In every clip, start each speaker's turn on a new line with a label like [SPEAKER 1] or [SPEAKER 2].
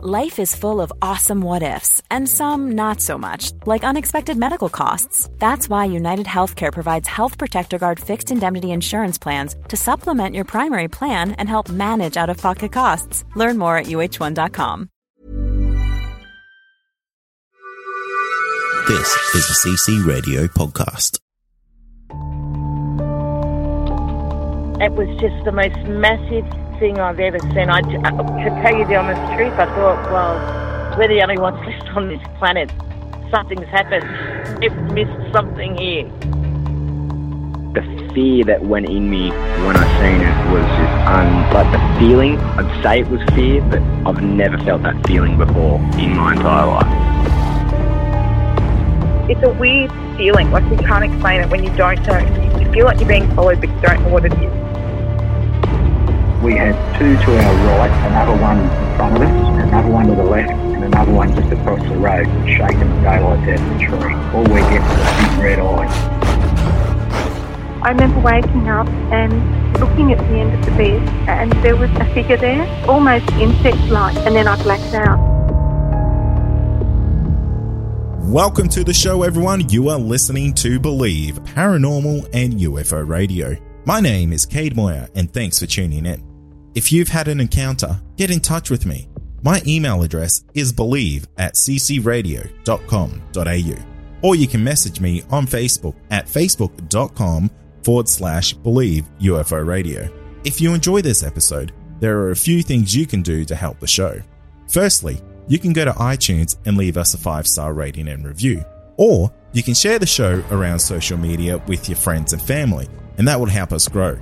[SPEAKER 1] Life is full of awesome what ifs, and some not so much, like unexpected medical costs. That's why United Healthcare provides Health Protector Guard fixed indemnity insurance plans to supplement your primary plan and help manage out of pocket costs. Learn more at uh1.com.
[SPEAKER 2] This is the CC Radio podcast.
[SPEAKER 3] It was just the most massive thing I've ever seen. I, to tell you the honest truth, I thought, well, we're the only ones left on this planet. Something's happened. We've missed something here.
[SPEAKER 4] The fear that went in me when I seen it was just un, like the feeling. I'd say it was fear, but I've never felt that feeling before in my entire life.
[SPEAKER 5] It's a weird feeling, like you can't explain it when you don't know. You feel like you're being followed, but you don't know what it is.
[SPEAKER 6] We had two to our right, another one in front of us, another one to the left, and another one just across the road, shaking the daylight out of the tree. All we get was a big red eye.
[SPEAKER 5] I remember waking up and looking at the end of the bed, and there was a figure there, almost insect-like, and then I blacked out.
[SPEAKER 2] Welcome to the show, everyone. You are listening to Believe Paranormal and UFO Radio. My name is Cade Moyer, and thanks for tuning in. If you've had an encounter, get in touch with me. My email address is believe at ccradio.com.au, or you can message me on Facebook at facebook.com forward slash believe UFO radio. If you enjoy this episode, there are a few things you can do to help the show. Firstly, you can go to iTunes and leave us a five star rating and review, or you can share the show around social media with your friends and family, and that will help us grow.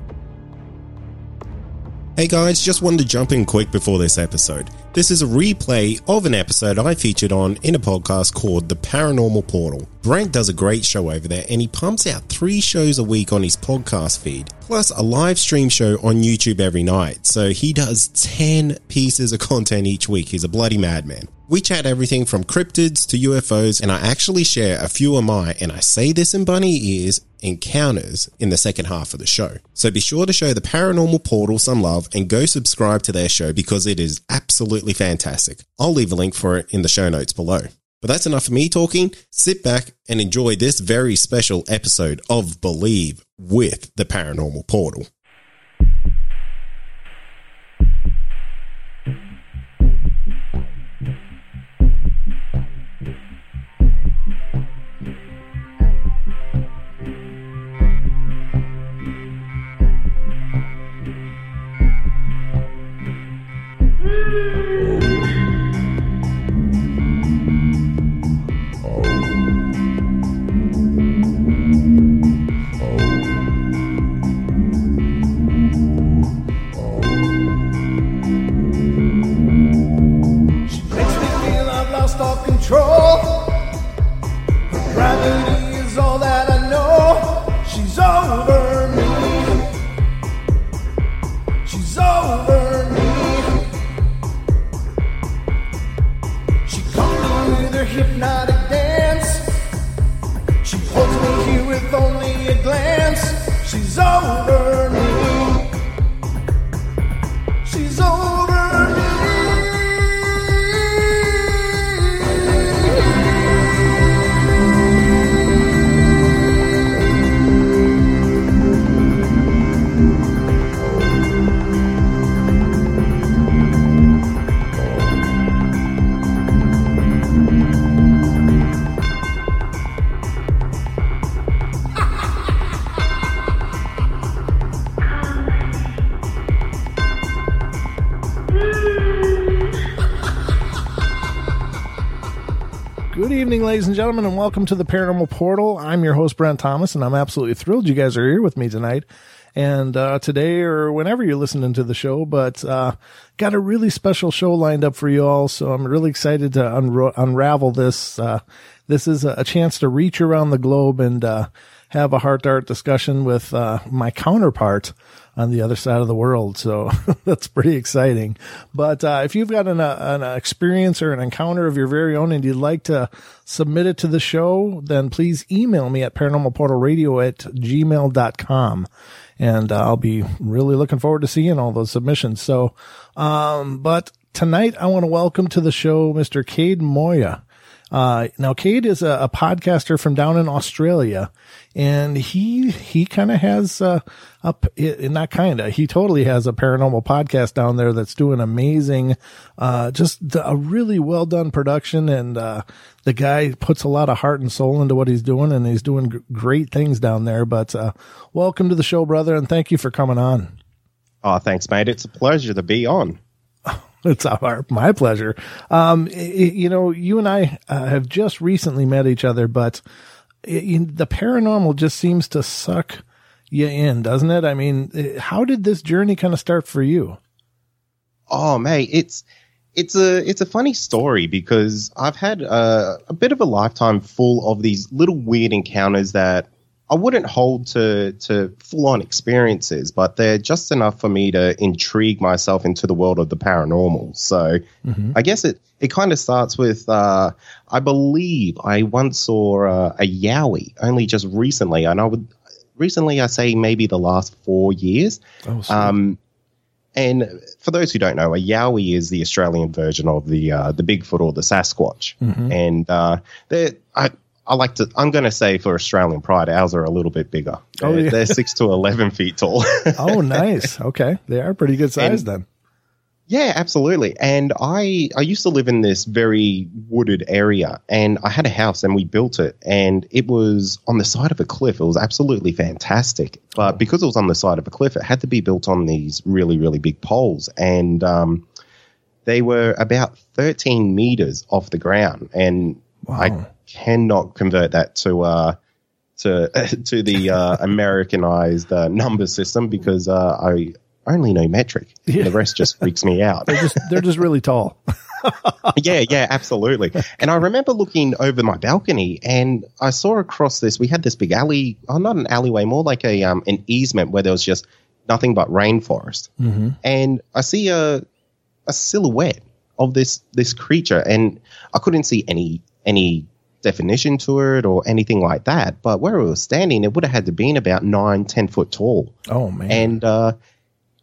[SPEAKER 2] Hey guys, just wanted to jump in quick before this episode. This is a replay of an episode I featured on in a podcast called The Paranormal Portal. Brent does a great show over there and he pumps out three shows a week on his podcast feed, plus a live stream show on YouTube every night. So he does 10 pieces of content each week. He's a bloody madman. We chat everything from cryptids to UFOs, and I actually share a few of my, and I say this in bunny ears, encounters in the second half of the show. So be sure to show the Paranormal Portal some love and go subscribe to their show because it is absolutely fantastic. I'll leave a link for it in the show notes below. But that's enough of me talking. Sit back and enjoy this very special episode of Believe with the Paranormal Portal.
[SPEAKER 7] Ladies and gentlemen, and welcome to the Paranormal Portal. I'm your host, Brent Thomas, and I'm absolutely thrilled you guys are here with me tonight. And uh, today, or whenever you're listening to the show, but uh, got a really special show lined up for you all. So I'm really excited to unravel this. Uh, this is a, a chance to reach around the globe and uh, have a heart to heart discussion with uh, my counterpart on the other side of the world. So that's pretty exciting. But uh, if you've got an, uh, an experience or an encounter of your very own and you'd like to submit it to the show, then please email me at paranormalportalradio at gmail.com. And uh, I'll be really looking forward to seeing all those submissions. So, um, but tonight I want to welcome to the show Mr. Cade Moyer. Uh, now Cade is a, a, podcaster from down in Australia and he, he kind of has, uh, up, not kind of, he totally has a paranormal podcast down there that's doing amazing, uh, just a really well done production. And, uh, the guy puts a lot of heart and soul into what he's doing and he's doing g- great things down there. But, uh, welcome to the show, brother. And thank you for coming on.
[SPEAKER 2] Oh, thanks, mate. It's a pleasure to be on.
[SPEAKER 7] it's our, my pleasure. Um, it, you know, you and I uh, have just recently met each other, but it, the paranormal just seems to suck you in, doesn't it? I mean, how did this journey kind of start for you?
[SPEAKER 2] Oh, mate, it's it's a it's a funny story because I've had a, a bit of a lifetime full of these little weird encounters that I wouldn't hold to to full on experiences, but they're just enough for me to intrigue myself into the world of the paranormal. So mm-hmm. I guess it it kind of starts with uh, I believe I once saw uh, a yowie only just recently, and I would recently I say maybe the last four years. Oh, um, and for those who don't know, a yowie is the Australian version of the uh, the Bigfoot or the Sasquatch, mm-hmm. and uh, I I like to. I'm going to say for Australian pride, ours are a little bit bigger. They're, oh, yeah. they're six to eleven feet tall.
[SPEAKER 7] oh, nice. Okay, they are pretty good size and, then.
[SPEAKER 2] Yeah, absolutely. And I I used to live in this very wooded area, and I had a house, and we built it, and it was on the side of a cliff. It was absolutely fantastic, but because it was on the side of a cliff, it had to be built on these really really big poles, and um, they were about 13 meters off the ground, and wow. I cannot convert that to uh, to to the uh, Americanized uh, number system because uh, I only know metric. Yeah. The rest just freaks me out.
[SPEAKER 7] they're just they're just really tall.
[SPEAKER 2] yeah, yeah, absolutely. And I remember looking over my balcony and I saw across this. We had this big alley, oh, not an alleyway, more like a um an easement where there was just nothing but rainforest. Mm-hmm. And I see a a silhouette of this this creature, and I couldn't see any any definition to it or anything like that. But where it was standing, it would have had to been about nine, ten foot tall.
[SPEAKER 7] Oh man!
[SPEAKER 2] And uh,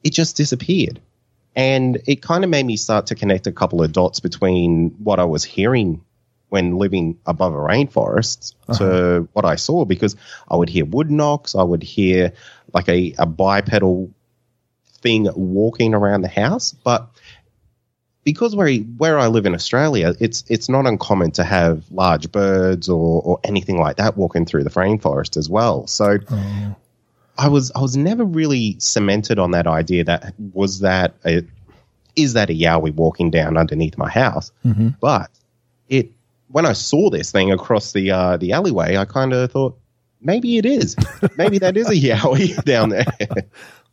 [SPEAKER 2] it just disappeared. And it kind of made me start to connect a couple of dots between what I was hearing when living above a rainforest uh-huh. to what I saw because I would hear wood knocks, I would hear like a, a bipedal thing walking around the house. But because where where I live in Australia, it's it's not uncommon to have large birds or, or anything like that walking through the rainforest as well. So oh. I was I was never really cemented on that idea that was that a, is that a yowie walking down underneath my house, mm-hmm. but it when I saw this thing across the uh, the alleyway, I kind of thought maybe it is, maybe that is a yowie down there.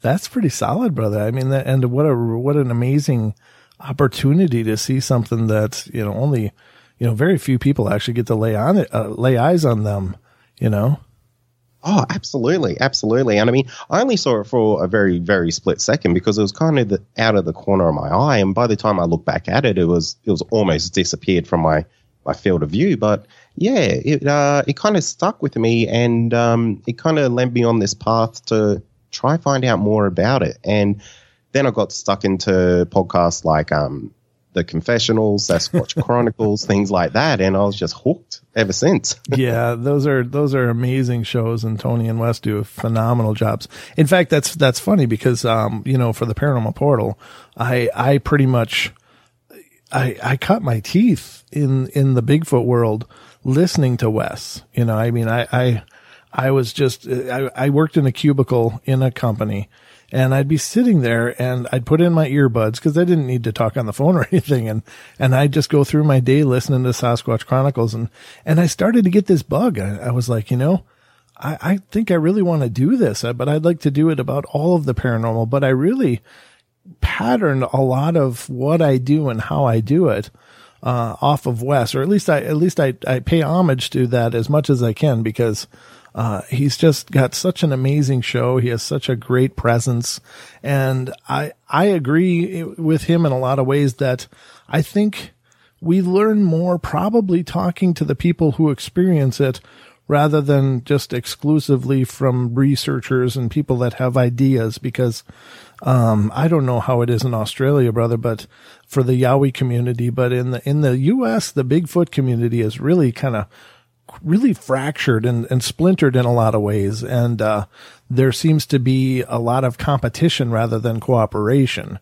[SPEAKER 7] That's pretty solid, brother. I mean, that, and what a what an amazing opportunity to see something that you know only you know very few people actually get to lay on it, uh, lay eyes on them. You know.
[SPEAKER 2] Oh, absolutely, absolutely. And I mean, I only saw it for a very, very split second because it was kind of the, out of the corner of my eye, and by the time I looked back at it, it was it was almost disappeared from my my field of view. But yeah, it uh, it kind of stuck with me, and um, it kind of led me on this path to try find out more about it. And then I got stuck into podcasts like um, the Confessionals, Sasquatch Chronicles, things like that, and I was just hooked ever since.
[SPEAKER 7] yeah, those are those are amazing shows, and Tony and Wes do phenomenal jobs. In fact, that's that's funny because um, you know, for the Paranormal Portal, I I pretty much I I cut my teeth in in the Bigfoot world listening to Wes. You know, I mean, I I I was just I, I worked in a cubicle in a company and I'd be sitting there and I'd put in my earbuds because I didn't need to talk on the phone or anything. And, and I'd just go through my day listening to Sasquatch Chronicles. And, and I started to get this bug. I, I was like, you know, I, I think I really want to do this, but I'd like to do it about all of the paranormal, but I really patterned a lot of what I do and how I do it. Uh, off of Wes, or at least I, at least I, I pay homage to that as much as I can because, uh, he's just got such an amazing show. He has such a great presence. And I, I agree with him in a lot of ways that I think we learn more probably talking to the people who experience it rather than just exclusively from researchers and people that have ideas because um, I don't know how it is in Australia, brother, but for the Yowie community, but in the in the US, the Bigfoot community is really kind of really fractured and, and splintered in a lot of ways. And uh, there seems to be a lot of competition rather than cooperation.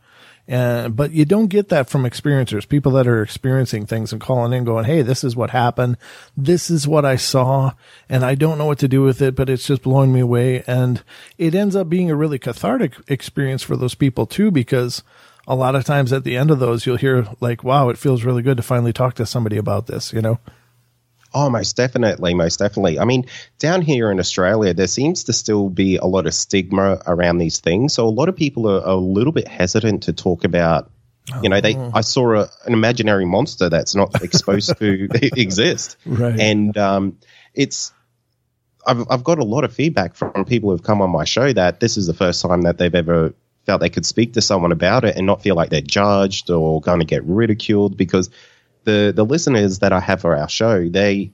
[SPEAKER 7] And, but you don't get that from experiencers, people that are experiencing things and calling in going, Hey, this is what happened. This is what I saw and I don't know what to do with it, but it's just blowing me away. And it ends up being a really cathartic experience for those people too, because a lot of times at the end of those, you'll hear like, wow, it feels really good to finally talk to somebody about this, you know?
[SPEAKER 2] Oh, most definitely, most definitely. I mean, down here in Australia, there seems to still be a lot of stigma around these things. So a lot of people are, are a little bit hesitant to talk about. You know, they.
[SPEAKER 7] Oh.
[SPEAKER 2] I saw a, an imaginary monster that's not exposed to exist,
[SPEAKER 7] Right.
[SPEAKER 2] and um, it's. I've I've got a lot of feedback from people who've come on my show that this is the first time that they've ever felt they could speak to someone about it and not feel like they're judged or going to get ridiculed because the the listeners that I have for our show they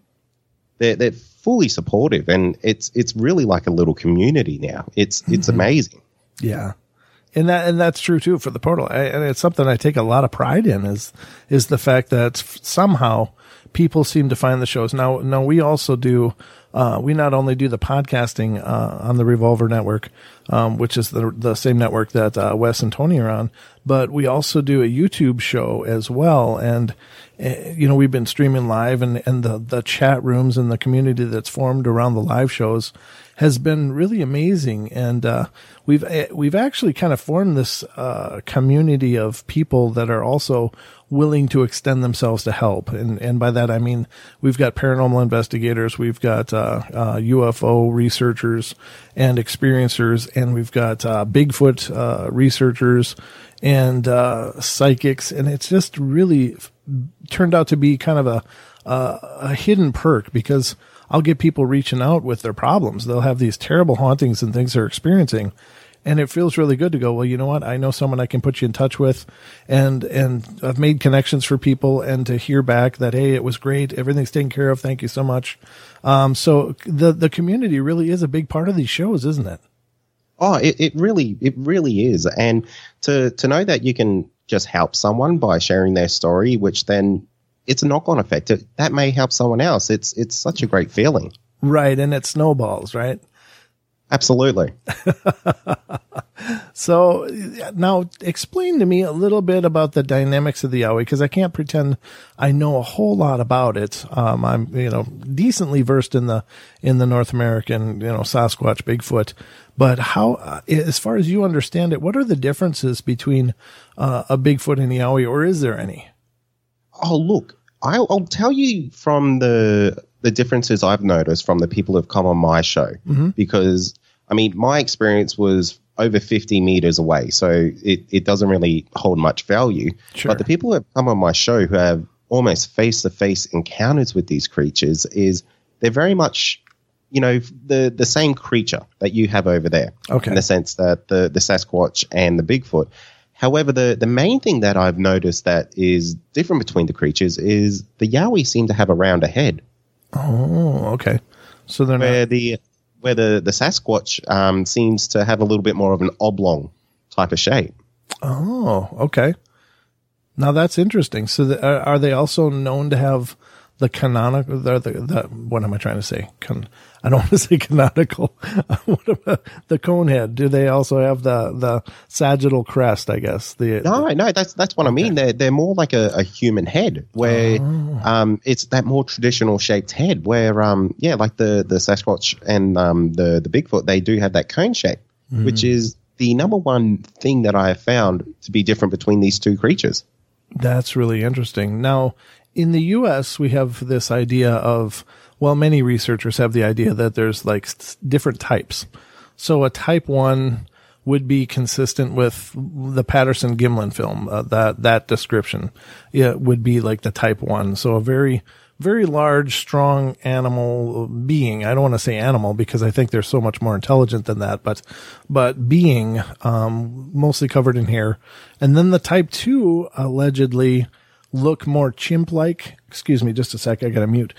[SPEAKER 2] they're, they're fully supportive and it's it's really like a little community now. It's it's mm-hmm. amazing.
[SPEAKER 7] Yeah. And that, and that's true too for the portal. I, and it's something I take a lot of pride in is, is the fact that somehow people seem to find the shows. Now, now we also do, uh, we not only do the podcasting, uh, on the Revolver Network, um, which is the, the same network that, uh, Wes and Tony are on, but we also do a YouTube show as well. And, uh, you know, we've been streaming live and, and the, the chat rooms and the community that's formed around the live shows has been really amazing. And, uh, we've, uh, we've actually kind of formed this, uh, community of people that are also willing to extend themselves to help. And, and by that, I mean, we've got paranormal investigators, we've got, uh, uh, UFO researchers and experiencers, and we've got, uh, Bigfoot, uh, researchers and, uh, psychics. And it's just really turned out to be kind of a, a hidden perk because I'll get people reaching out with their problems. They'll have these terrible hauntings and things they're experiencing. And it feels really good to go, well, you know what? I know someone I can put you in touch with and, and I've made connections for people and to hear back that, Hey, it was great. Everything's taken care of. Thank you so much. Um, so the, the community really is a big part of these shows, isn't it?
[SPEAKER 2] Oh, it, it really it really is. And to to know that you can just help someone by sharing their story, which then it's a knock on effect. It, that may help someone else. It's it's such a great feeling.
[SPEAKER 7] Right. And it snowballs, right?
[SPEAKER 2] Absolutely.
[SPEAKER 7] So now explain to me a little bit about the dynamics of the Yowie because I can't pretend I know a whole lot about it. Um, I'm, you know, decently versed in the, in the North American, you know, Sasquatch, Bigfoot, but how, uh, as far as you understand it, what are the differences between, uh, a Bigfoot and a Yowie or is there any?
[SPEAKER 2] Oh, look, I'll, I'll tell you from the the differences I've noticed from the people who've come on my show mm-hmm. because I mean my experience was over 50 meters away, so it, it doesn't really hold much value.
[SPEAKER 7] Sure.
[SPEAKER 2] But the people who have come on my show who have almost face to face encounters with these creatures is they're very much you know the the same creature that you have over there
[SPEAKER 7] Okay.
[SPEAKER 2] in the sense that the the Sasquatch and the Bigfoot However, the, the main thing that I've noticed that is different between the creatures is the Yowie seem to have a rounder head,
[SPEAKER 7] Oh, okay. So they're
[SPEAKER 2] where
[SPEAKER 7] not,
[SPEAKER 2] the where the, the Sasquatch um, seems to have a little bit more of an oblong type of shape.
[SPEAKER 7] oh, okay. Now that's interesting. So the, are, are they also known to have the canonical, the, the, the, what am I trying to say? Con, I don't want to say canonical. what about the cone head? Do they also have the, the sagittal crest, I guess? The,
[SPEAKER 2] No, no, that's that's what I mean. They're they're more like a, a human head, where um, it's that more traditional shaped head, where um, yeah, like the the Sasquatch and um, the the Bigfoot, they do have that cone shape, which is the number one thing that I have found to be different between these two creatures.
[SPEAKER 7] That's really interesting. Now, in the US, we have this idea of, well, many researchers have the idea that there's like different types. So a type one would be consistent with the Patterson Gimlin film, uh, that, that description. Yeah, would be like the type one. So a very, very large, strong animal being. I don't want to say animal because I think they're so much more intelligent than that, but, but being, um, mostly covered in hair. And then the type two allegedly look more chimp like. Excuse me just a sec. I got to mute.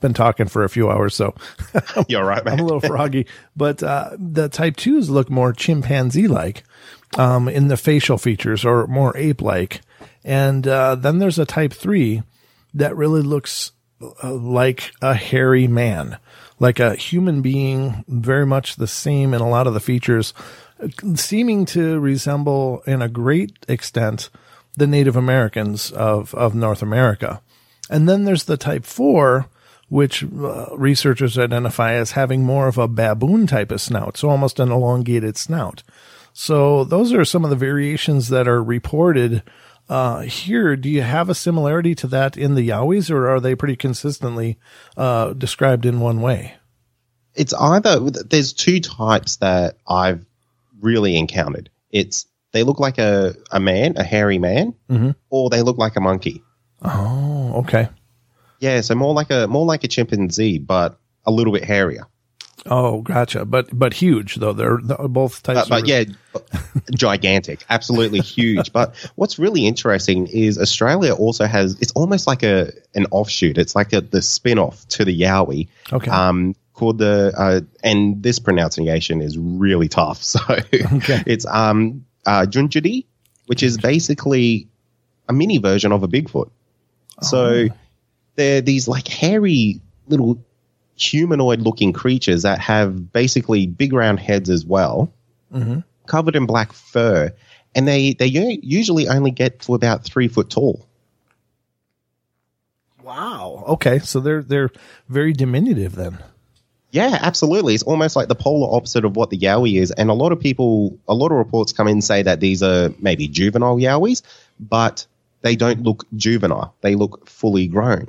[SPEAKER 7] been talking for a few hours, so
[SPEAKER 2] You're right,
[SPEAKER 7] I'm a little froggy. But uh, the type twos look more chimpanzee like um, in the facial features, or more ape like. And uh, then there's a type three that really looks uh, like a hairy man, like a human being, very much the same in a lot of the features, seeming to resemble in a great extent the Native Americans of, of North America. And then there's the type four, which uh, researchers identify as having more of a baboon type of snout, so almost an elongated snout. So those are some of the variations that are reported uh, here. Do you have a similarity to that in the Yowies, or are they pretty consistently uh, described in one way?
[SPEAKER 2] It's either there's two types that I've really encountered. It's they look like a, a man, a hairy man, or they look like a monkey.
[SPEAKER 7] Oh, okay.
[SPEAKER 2] Yeah, so more like a more like a chimpanzee, but a little bit hairier.
[SPEAKER 7] Oh, gotcha. But but huge though. They're, they're both types.
[SPEAKER 2] But, but yeah, gigantic, absolutely huge. But what's really interesting is Australia also has it's almost like a an offshoot. It's like a the spin off to the Yowie.
[SPEAKER 7] Okay.
[SPEAKER 2] Um, called the uh, and this pronunciation is really tough. So okay. it's um uh which is basically a mini version of a Bigfoot. So they're these like hairy little humanoid looking creatures that have basically big round heads as well, covered in black fur, and they they usually only get to about three foot tall.
[SPEAKER 7] wow. Okay, so they're they're very diminutive then.
[SPEAKER 2] Yeah, absolutely. It's almost like the polar opposite of what the Yowie is. And a lot of people, a lot of reports come in and say that these are maybe juvenile Yowies, but they don't look juvenile. They look fully grown.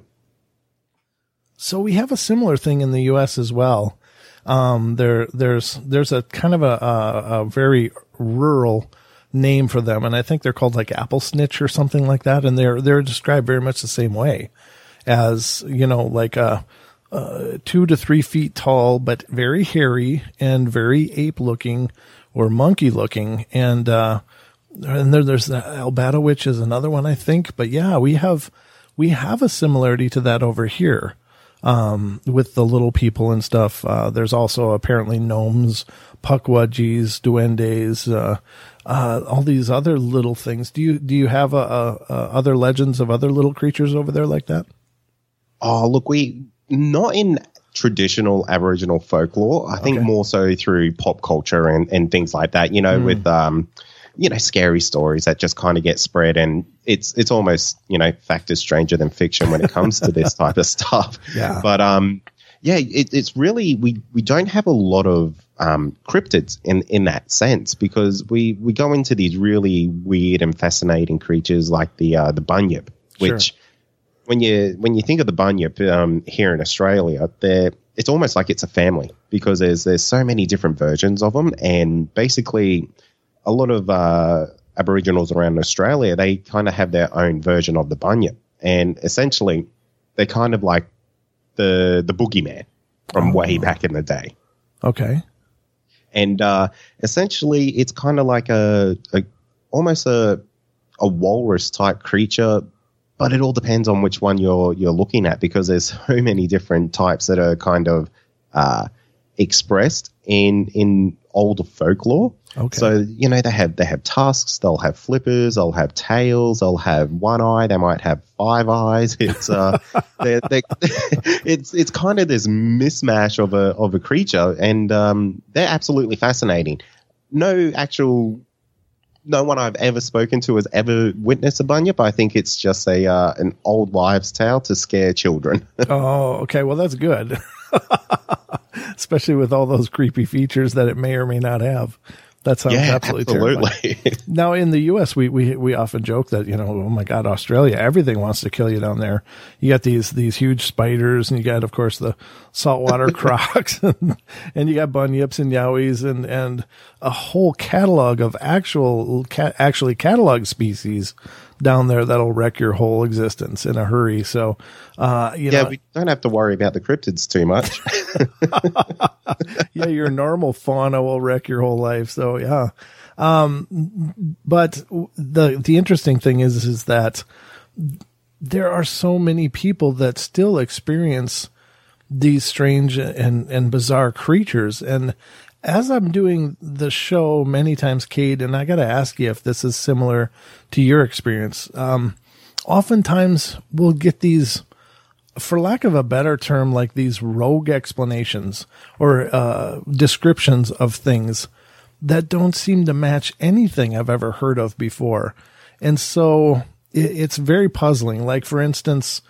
[SPEAKER 7] So we have a similar thing in the U.S. as well. Um, there, there's, there's a kind of a, a, a very rural name for them, and I think they're called like apple snitch or something like that, and they're they're described very much the same way, as you know, like a, uh two to three feet tall, but very hairy and very ape looking or monkey looking, and uh, and there, there's the Albata witch is another one I think, but yeah, we have we have a similarity to that over here um, with the little people and stuff. Uh, there's also apparently gnomes, pukwudgies, duendes, uh, uh, all these other little things. Do you do you have a other legends of other little creatures over there like that?
[SPEAKER 2] Oh, look, we not in traditional Aboriginal folklore. I think
[SPEAKER 7] Okay.
[SPEAKER 2] more so through pop culture and, and things like that. You know, with um, you know, scary stories that just kind of get spread, and it's it's almost you know, fact is stranger than fiction when it comes to this type of stuff.
[SPEAKER 7] Yeah.
[SPEAKER 2] But um, yeah, it, it's really we we don't have a lot of um cryptids in in that sense because we we go into these really weird and fascinating creatures like the uh, the bunyip,
[SPEAKER 7] Sure.
[SPEAKER 2] When you when you think of the bunyip um, here in Australia, they're it's almost like it's a family because there's there's so many different versions of them, and basically a lot of uh, Aboriginals around Australia they kind of have their own version of the bunyip, and essentially they're kind of like the the boogeyman from way back in the day.
[SPEAKER 7] Okay.
[SPEAKER 2] and uh, essentially it's kind of like a, a almost a a walrus type creature but it all depends on which one you're you're looking at because there's so many different types that are kind of uh, expressed in in old folklore.
[SPEAKER 7] Okay.
[SPEAKER 2] so you know they have they have tusks they'll have flippers they'll have tails they'll have one eye they might have five eyes. It's uh they're, they it's it's kind of this mismatch of a of a creature and um they're absolutely fascinating. No actual no one I've ever spoken to has ever witnessed a bunyip. I think it's just a uh, an old wives' tale to scare children.
[SPEAKER 7] Oh, okay. Well, that's good. Especially with all those creepy features that it may or may not have. That sounds
[SPEAKER 2] yeah,
[SPEAKER 7] absolutely,
[SPEAKER 2] absolutely.
[SPEAKER 7] Now in the U.S., we, we we often joke that you know, oh my God, Australia, everything wants to kill you down there. You got these these huge spiders, and you got, of course, the saltwater crocs, and, and you got bunyips and yowies, and and a whole catalog of actual ca- actually catalog species down there that'll wreck your whole existence in a hurry. So, uh, you
[SPEAKER 2] yeah,
[SPEAKER 7] know,
[SPEAKER 2] we don't have to worry about the cryptids too much.
[SPEAKER 7] yeah, your normal fauna will wreck your whole life. So yeah. Um, but the, the interesting thing is, is that there are so many people that still experience these strange and, and bizarre creatures. And as I'm doing the show many times, Cade, and I got to ask you if this is similar to your experience. Um, oftentimes we'll get these, for lack of a better term, like these rogue explanations or uh, descriptions of things that don't seem to match anything I've ever heard of before. And so it, it's very puzzling. Like, for instance,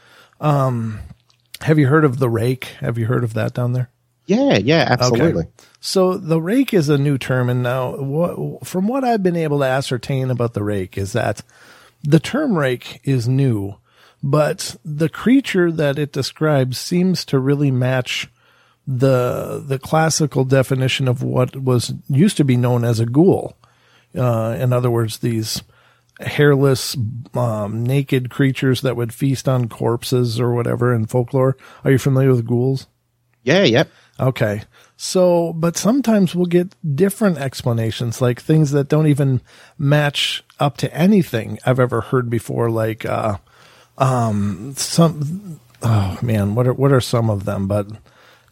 [SPEAKER 7] um, have you heard of the rake? Have you heard of that down there?
[SPEAKER 2] Yeah, yeah, absolutely.
[SPEAKER 7] Okay. So the rake is a new term, and now what, from what I've been able to ascertain about the rake is that the term rake is new, but the creature that it describes seems to really match the the classical definition of what was used to be known as a ghoul. Uh, in other words, these hairless, um, naked creatures that would feast on corpses or whatever in folklore. Are you familiar with ghouls?
[SPEAKER 2] Yeah, yep.
[SPEAKER 7] Okay. So, but sometimes we'll get different explanations, like things that don't even match up to anything I've ever heard before. Like, uh, um, some, oh man, what are, what are some of them? But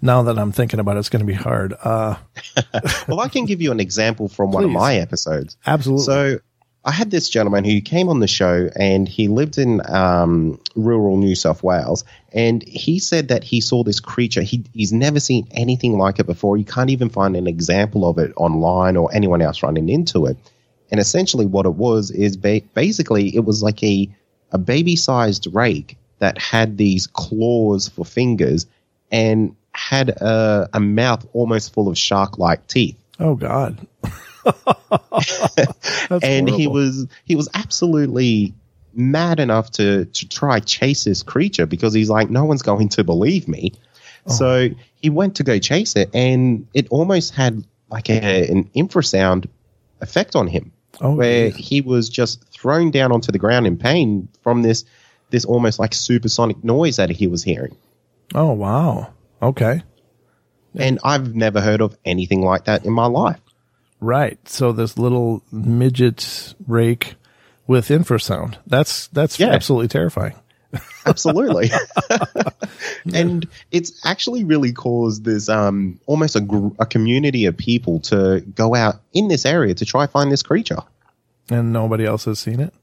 [SPEAKER 7] now that I'm thinking about it, it's going to be hard. Uh,
[SPEAKER 2] well, I can give you an example from one of my episodes.
[SPEAKER 7] absolutely.
[SPEAKER 2] So I had this gentleman who came on the show and he lived in um, rural New South Wales. And he said that he saw this creature. He, he's never seen anything like it before. You can't even find an example of it online or anyone else running into it. And essentially, what it was is ba- basically it was like a, a baby sized rake that had these claws for fingers and had a, a mouth almost full of shark like teeth.
[SPEAKER 7] oh God.
[SPEAKER 2] And he was he was absolutely mad enough to to try chase this creature because he's like no one's going to believe me
[SPEAKER 7] Oh.
[SPEAKER 2] so he went to go chase it and it almost had like a, an infrasound effect on him
[SPEAKER 7] Oh,
[SPEAKER 2] where
[SPEAKER 7] geez.
[SPEAKER 2] he was just thrown down onto the ground in pain from this this almost like supersonic noise that he was hearing
[SPEAKER 7] Oh wow. Okay.
[SPEAKER 2] and i've never heard of anything like that in my life
[SPEAKER 7] Right. So this little midget rake with infrasound. That's that's
[SPEAKER 2] Yeah.
[SPEAKER 7] absolutely terrifying.
[SPEAKER 2] Absolutely. and it's actually really caused this um, almost a, gr- a community of people to go out in this area to try find this creature.
[SPEAKER 7] And nobody else has seen it.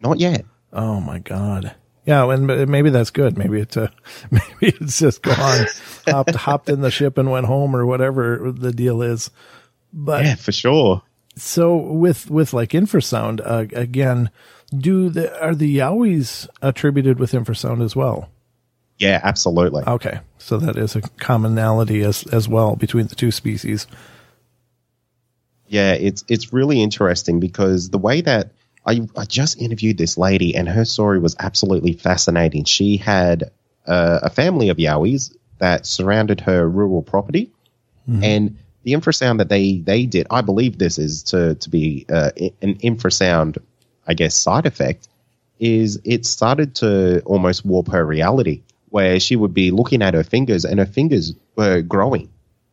[SPEAKER 2] Not yet.
[SPEAKER 7] Oh my god. Yeah, and maybe that's good. Maybe it's uh, maybe it's just gone, hopped hopped in the ship and went home or whatever the deal is. But
[SPEAKER 2] Yeah, for sure.
[SPEAKER 7] so with with like infrasound uh, again, do the are the yowies attributed with infrasound as well?
[SPEAKER 2] Yeah, absolutely.
[SPEAKER 7] Okay, so that is a commonality as as well between the two species.
[SPEAKER 2] Yeah, it's it's really interesting because the way that I I just interviewed this lady and her story was absolutely fascinating. She had uh, a family of Yowies that surrounded her rural property, and the infrasound that they they did, I believe this is to to be uh, an infrasound, I guess side effect, is it started to almost warp her reality, where she would be looking at her fingers and her fingers were growing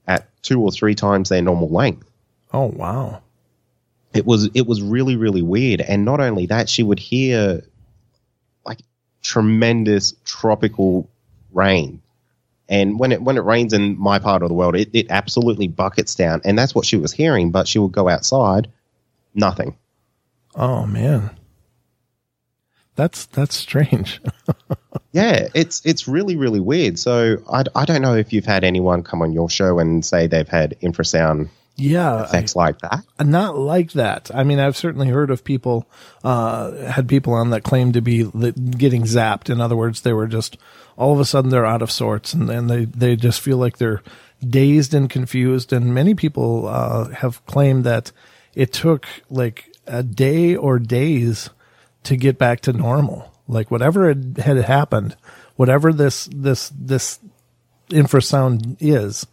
[SPEAKER 2] at two or three times their normal length.
[SPEAKER 7] Oh wow.
[SPEAKER 2] it was it was really really weird. And not only that she would hear like tremendous tropical rain and when it when it rains in my part of the world it, it absolutely buckets down and that's what she was hearing but she would go outside nothing
[SPEAKER 7] Oh man. That's that's strange.
[SPEAKER 2] yeah it's it's really really weird so I, I don't know if you've had anyone come on your show and say they've had infrasound
[SPEAKER 7] yeah, I-
[SPEAKER 2] effects like that
[SPEAKER 7] not like that. I mean, I've certainly heard of people, uh, had people on that claim to be getting zapped. In other words, they were just all of a sudden they're out of sorts and then they, they just feel like they're dazed and confused. And many people, uh, have claimed that it took like a day or days to get back to normal. Like whatever had, had happened, whatever this, this, this infrasound is,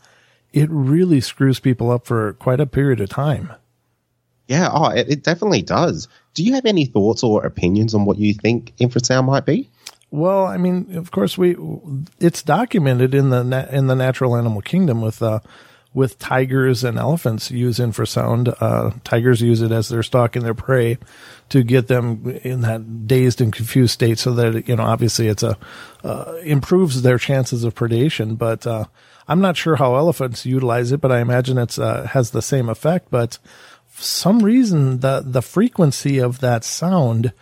[SPEAKER 7] it really screws people up for quite a period of time.
[SPEAKER 2] yeah oh it, it definitely does do you have any thoughts or opinions on what you think infrasound might be
[SPEAKER 7] Well, I mean, of course, we it's documented in the in the natural animal kingdom with uh, with tigers and elephants use infrasound. Uh, tigers use it as they're stalking their prey to get them in that dazed and confused state so that, you know, obviously it's a, uh, improves their chances of predation. But, uh, I'm not sure how elephants utilize it, but I imagine it's, uh, has the same effect. But some reason, the, the frequency of that sound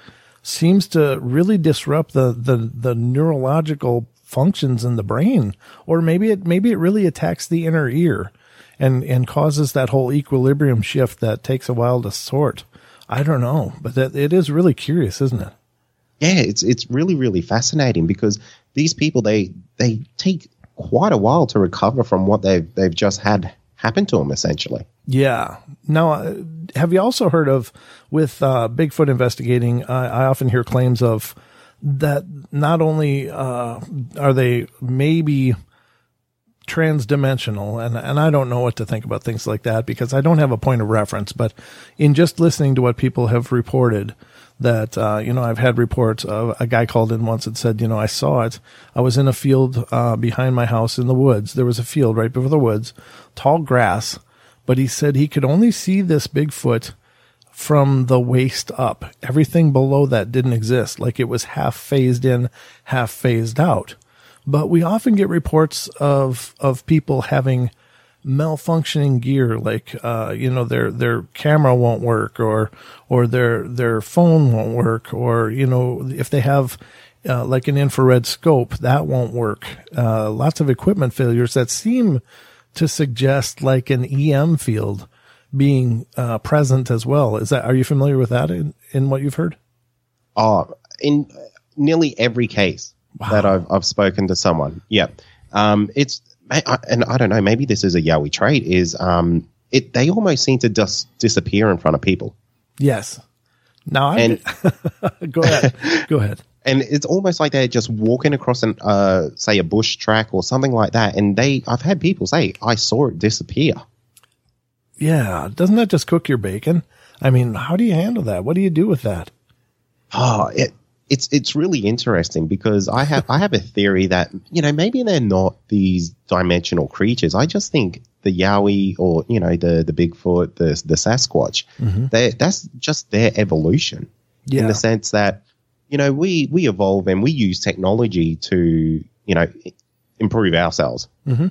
[SPEAKER 7] seems to really disrupt the, the, the neurological functions in the brain. Or maybe it, maybe it really attacks the inner ear and and causes that whole equilibrium shift that takes a while to sort. I don't know, but that it is really curious, isn't it?
[SPEAKER 2] Yeah, it's it's really really fascinating because these people they they take quite a while to recover from what they've they've just had happen to them essentially.
[SPEAKER 7] Yeah. Now, uh, have you also heard of with uh, Bigfoot investigating? I, often hear claims of that not only uh, are they maybe transdimensional and and I don't know what to think about things like that because I don't have a point of reference but in just listening to what people have reported that uh, you know I've had reports of a guy called in once and said you know I saw it I was in a field uh, behind my house in the woods there was a field right before the woods tall grass but he said he could only see this Bigfoot from the waist up. Everything below that didn't exist like it was half phased in half phased out. But we often get reports of of people having malfunctioning gear like uh, you know their their camera won't work or or their their phone won't work or you know if they have uh, like an infrared scope that won't work. Uh, lots of equipment failures that seem to suggest like an EM field being uh, present as well is that are you familiar with that in, in what you've heard
[SPEAKER 2] oh in nearly every case wow. that I've, I've spoken to someone. Yeah. Um, it's, and I don't know, maybe this is a Yowie trait is, um, it, they almost seem to just disappear in front of people.
[SPEAKER 7] Yes. Now, I, and, go ahead. Go ahead.
[SPEAKER 2] And it's almost like they're just walking across an, uh, say a bush track or something like that. And they, I've had people say, I saw it disappear.
[SPEAKER 7] Yeah. Doesn't that just cook your bacon? I mean, how do you handle that? What do you do with that?
[SPEAKER 2] Oh, it, it's it's really interesting because I have I have a theory that you know maybe they're not these dimensional creatures. I just think the Yowie or you know the the Bigfoot, the the Sasquatch, mm-hmm. that's just their evolution yeah. in the sense that you know we we evolve and we use technology to you know improve ourselves. Mm-hmm.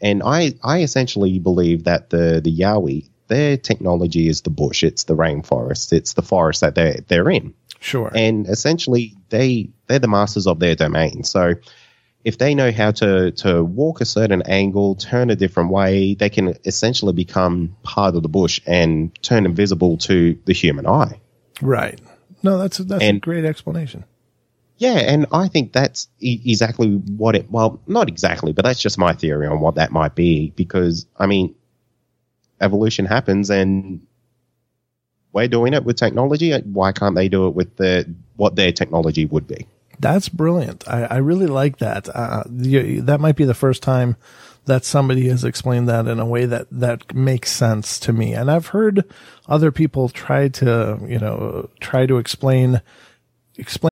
[SPEAKER 2] And I I essentially believe that the the Yowie their technology is the bush, it's the rainforest, it's the forest that they they're in.
[SPEAKER 7] Sure.
[SPEAKER 2] And essentially, they they're the masters of their domain. So if they know how to to walk a certain angle, turn a different way, they can essentially become part of the bush and turn invisible to the human eye.
[SPEAKER 7] Right. No, that's that's and, a great explanation.
[SPEAKER 2] Yeah, and I think that's e- exactly what it. Well, not exactly, but that's just my theory on what that might be. Because I mean, evolution happens, and we're doing it with technology. Why can't they do it with the what their technology would be?
[SPEAKER 7] That's brilliant. I, I really like that. Uh, that might be the first time that somebody has explained that in a way that that makes sense to me. And I've heard other people try to, you know, try to explain explain.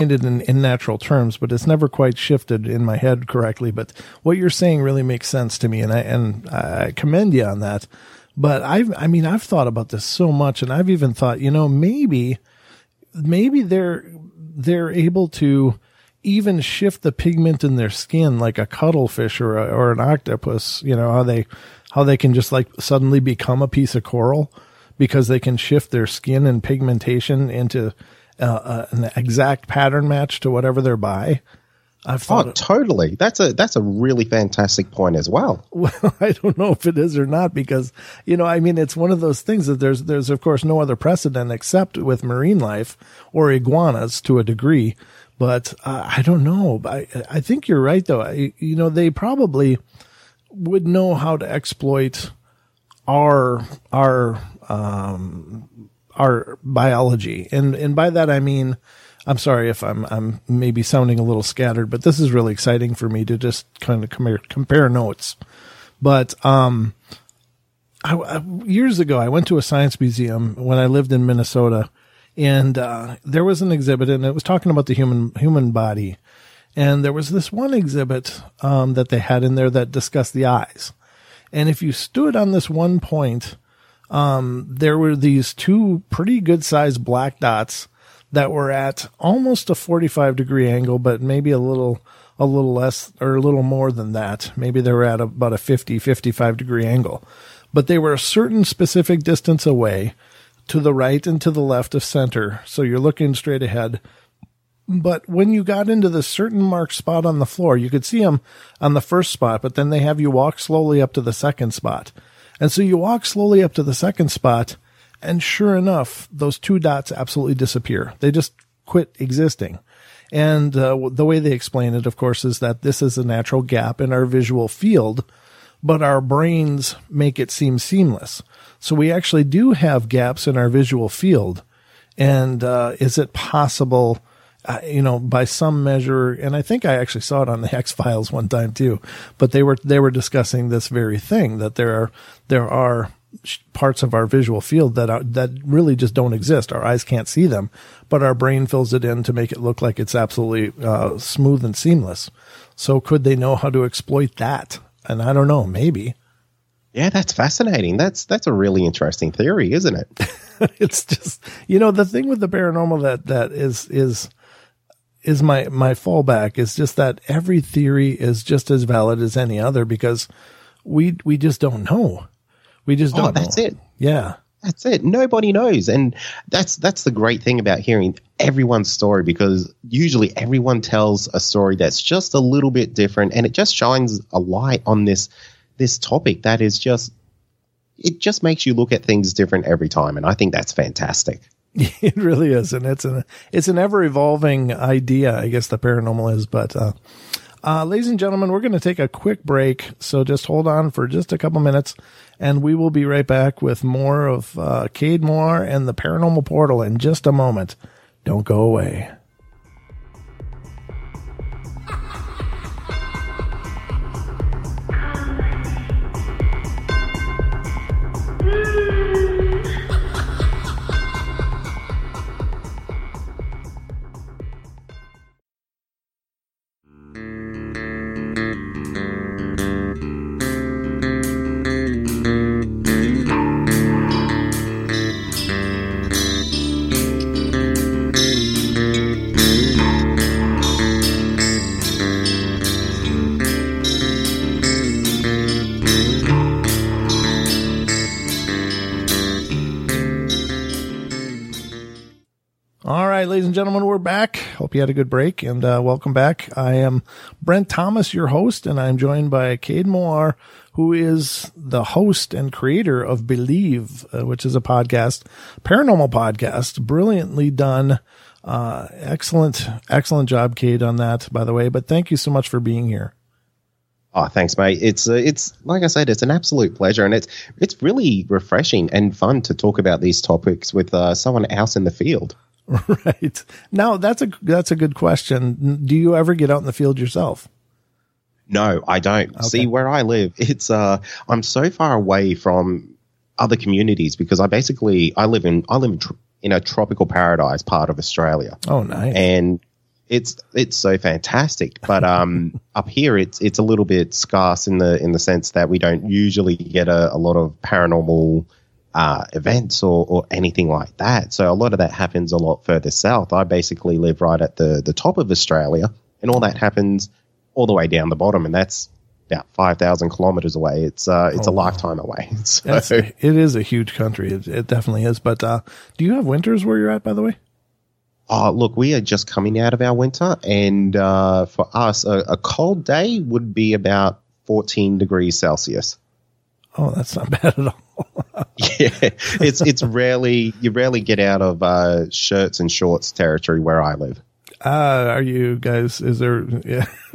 [SPEAKER 7] In, in natural terms, but it's never quite shifted in my head correctly. But what you're saying really makes sense to me, and I and I commend you on that. But I've, I mean, I've thought about this so much, and I've even thought, you know, maybe, maybe they're they're able to even shift the pigment in their skin like a cuttlefish or a, or an octopus. You know how they how they can just like suddenly become a piece of coral because they can shift their skin and pigmentation into uh, an exact pattern match to whatever they're by.
[SPEAKER 2] I've thought oh, totally. That's a that's a really fantastic point as well.
[SPEAKER 7] Well, I don't know if it is or not because you know, I mean, it's one of those things that there's there's of course no other precedent except with marine life or iguanas to a degree. But uh, I don't know. I, I think you're right, though. I, you know, they probably would know how to exploit our our um, our biology, and and by that I mean, I'm sorry if I'm I'm maybe sounding a little scattered, but this is really exciting for me to just kind of compare compare notes. But um, I, I, years ago, I went to a science museum when I lived in Minnesota, and uh, there was an exhibit, and it was talking about the human human body. And there was this one exhibit um, that they had in there that discussed the eyes. And if you stood on this one point, um, there were these two pretty good sized black dots that were at almost a 45 degree angle, but maybe a little, a little less or a little more than that. Maybe they were at about a 50, 55 degree angle, but they were a certain specific distance away to the right and to the left of center. So you're looking straight ahead. But when you got into the certain marked spot on the floor, you could see them on the first spot, but then they have you walk slowly up to the second spot. And so you walk slowly up to the second spot, and sure enough, those two dots absolutely disappear. They just quit existing. And uh, the way they explain it, of course, is that this is a natural gap in our visual field, but our brains make it seem seamless. So we actually do have gaps in our visual field. And uh, is it possible? Uh, you know, by some measure, and I think I actually saw it on the X Files one time too. But they were they were discussing this very thing that there are there are parts of our visual field that are, that really just don't exist. Our eyes can't see them, but our brain fills it in to make it look like it's absolutely uh, smooth and seamless. So could they know how to exploit that? And I don't know, maybe.
[SPEAKER 2] Yeah, that's fascinating. That's that's a really interesting theory, isn't it?
[SPEAKER 7] it's just you know the thing with the paranormal that that is is is my my fallback is just that every theory is just as valid as any other because we we just don't know. We just oh, don't. Oh,
[SPEAKER 2] that's
[SPEAKER 7] know.
[SPEAKER 2] it.
[SPEAKER 7] Yeah,
[SPEAKER 2] that's it. Nobody knows, and that's that's the great thing about hearing everyone's story because usually everyone tells a story that's just a little bit different, and it just shines a light on this this topic that is just it just makes you look at things different every time, and I think that's fantastic.
[SPEAKER 7] It really is, and it's an it's an ever evolving idea. I guess the paranormal is, but uh, uh, ladies and gentlemen, we're going to take a quick break, so just hold on for just a couple minutes, and we will be right back with more of uh, Cade Moyer and the Paranormal Portal in just a moment. Don't go away. Hope you had a good break and uh, welcome back. I am Brent Thomas, your host, and I'm joined by Cade Moyer, who is the host and creator of Believe, uh, which is a podcast, paranormal podcast, brilliantly done. Uh, excellent, excellent job, Cade, on that, by the way. But thank you so much for being here.
[SPEAKER 2] Oh, thanks, mate. It's uh, it's like I said, it's an absolute pleasure, and it's it's really refreshing and fun to talk about these topics with uh, someone else in the field.
[SPEAKER 7] Right. Now that's a that's a good question. Do you ever get out in the field yourself?
[SPEAKER 2] No, I don't. Okay. See where I live, it's uh I'm so far away from other communities because I basically I live in I live in, tr- in a tropical paradise part of Australia.
[SPEAKER 7] Oh, nice.
[SPEAKER 2] And it's it's so fantastic, but um up here it's it's a little bit scarce in the in the sense that we don't usually get a, a lot of paranormal uh, events or, or anything like that. So a lot of that happens a lot further south. I basically live right at the, the top of Australia, and all that happens all the way down the bottom, and that's about 5,000 kilometers away. It's uh, it's oh, a lifetime wow. away. So.
[SPEAKER 7] it is a huge country. It, it definitely is. But uh, do you have winters where you're at, by the way?
[SPEAKER 2] Oh, look, we are just coming out of our winter, and uh, for us, a, a cold day would be about 14 degrees Celsius.
[SPEAKER 7] Oh, that's not bad at all.
[SPEAKER 2] yeah, it's it's rarely you rarely get out of uh, shirts and shorts territory where I live.
[SPEAKER 7] Ah, are you guys? Is there? Yeah,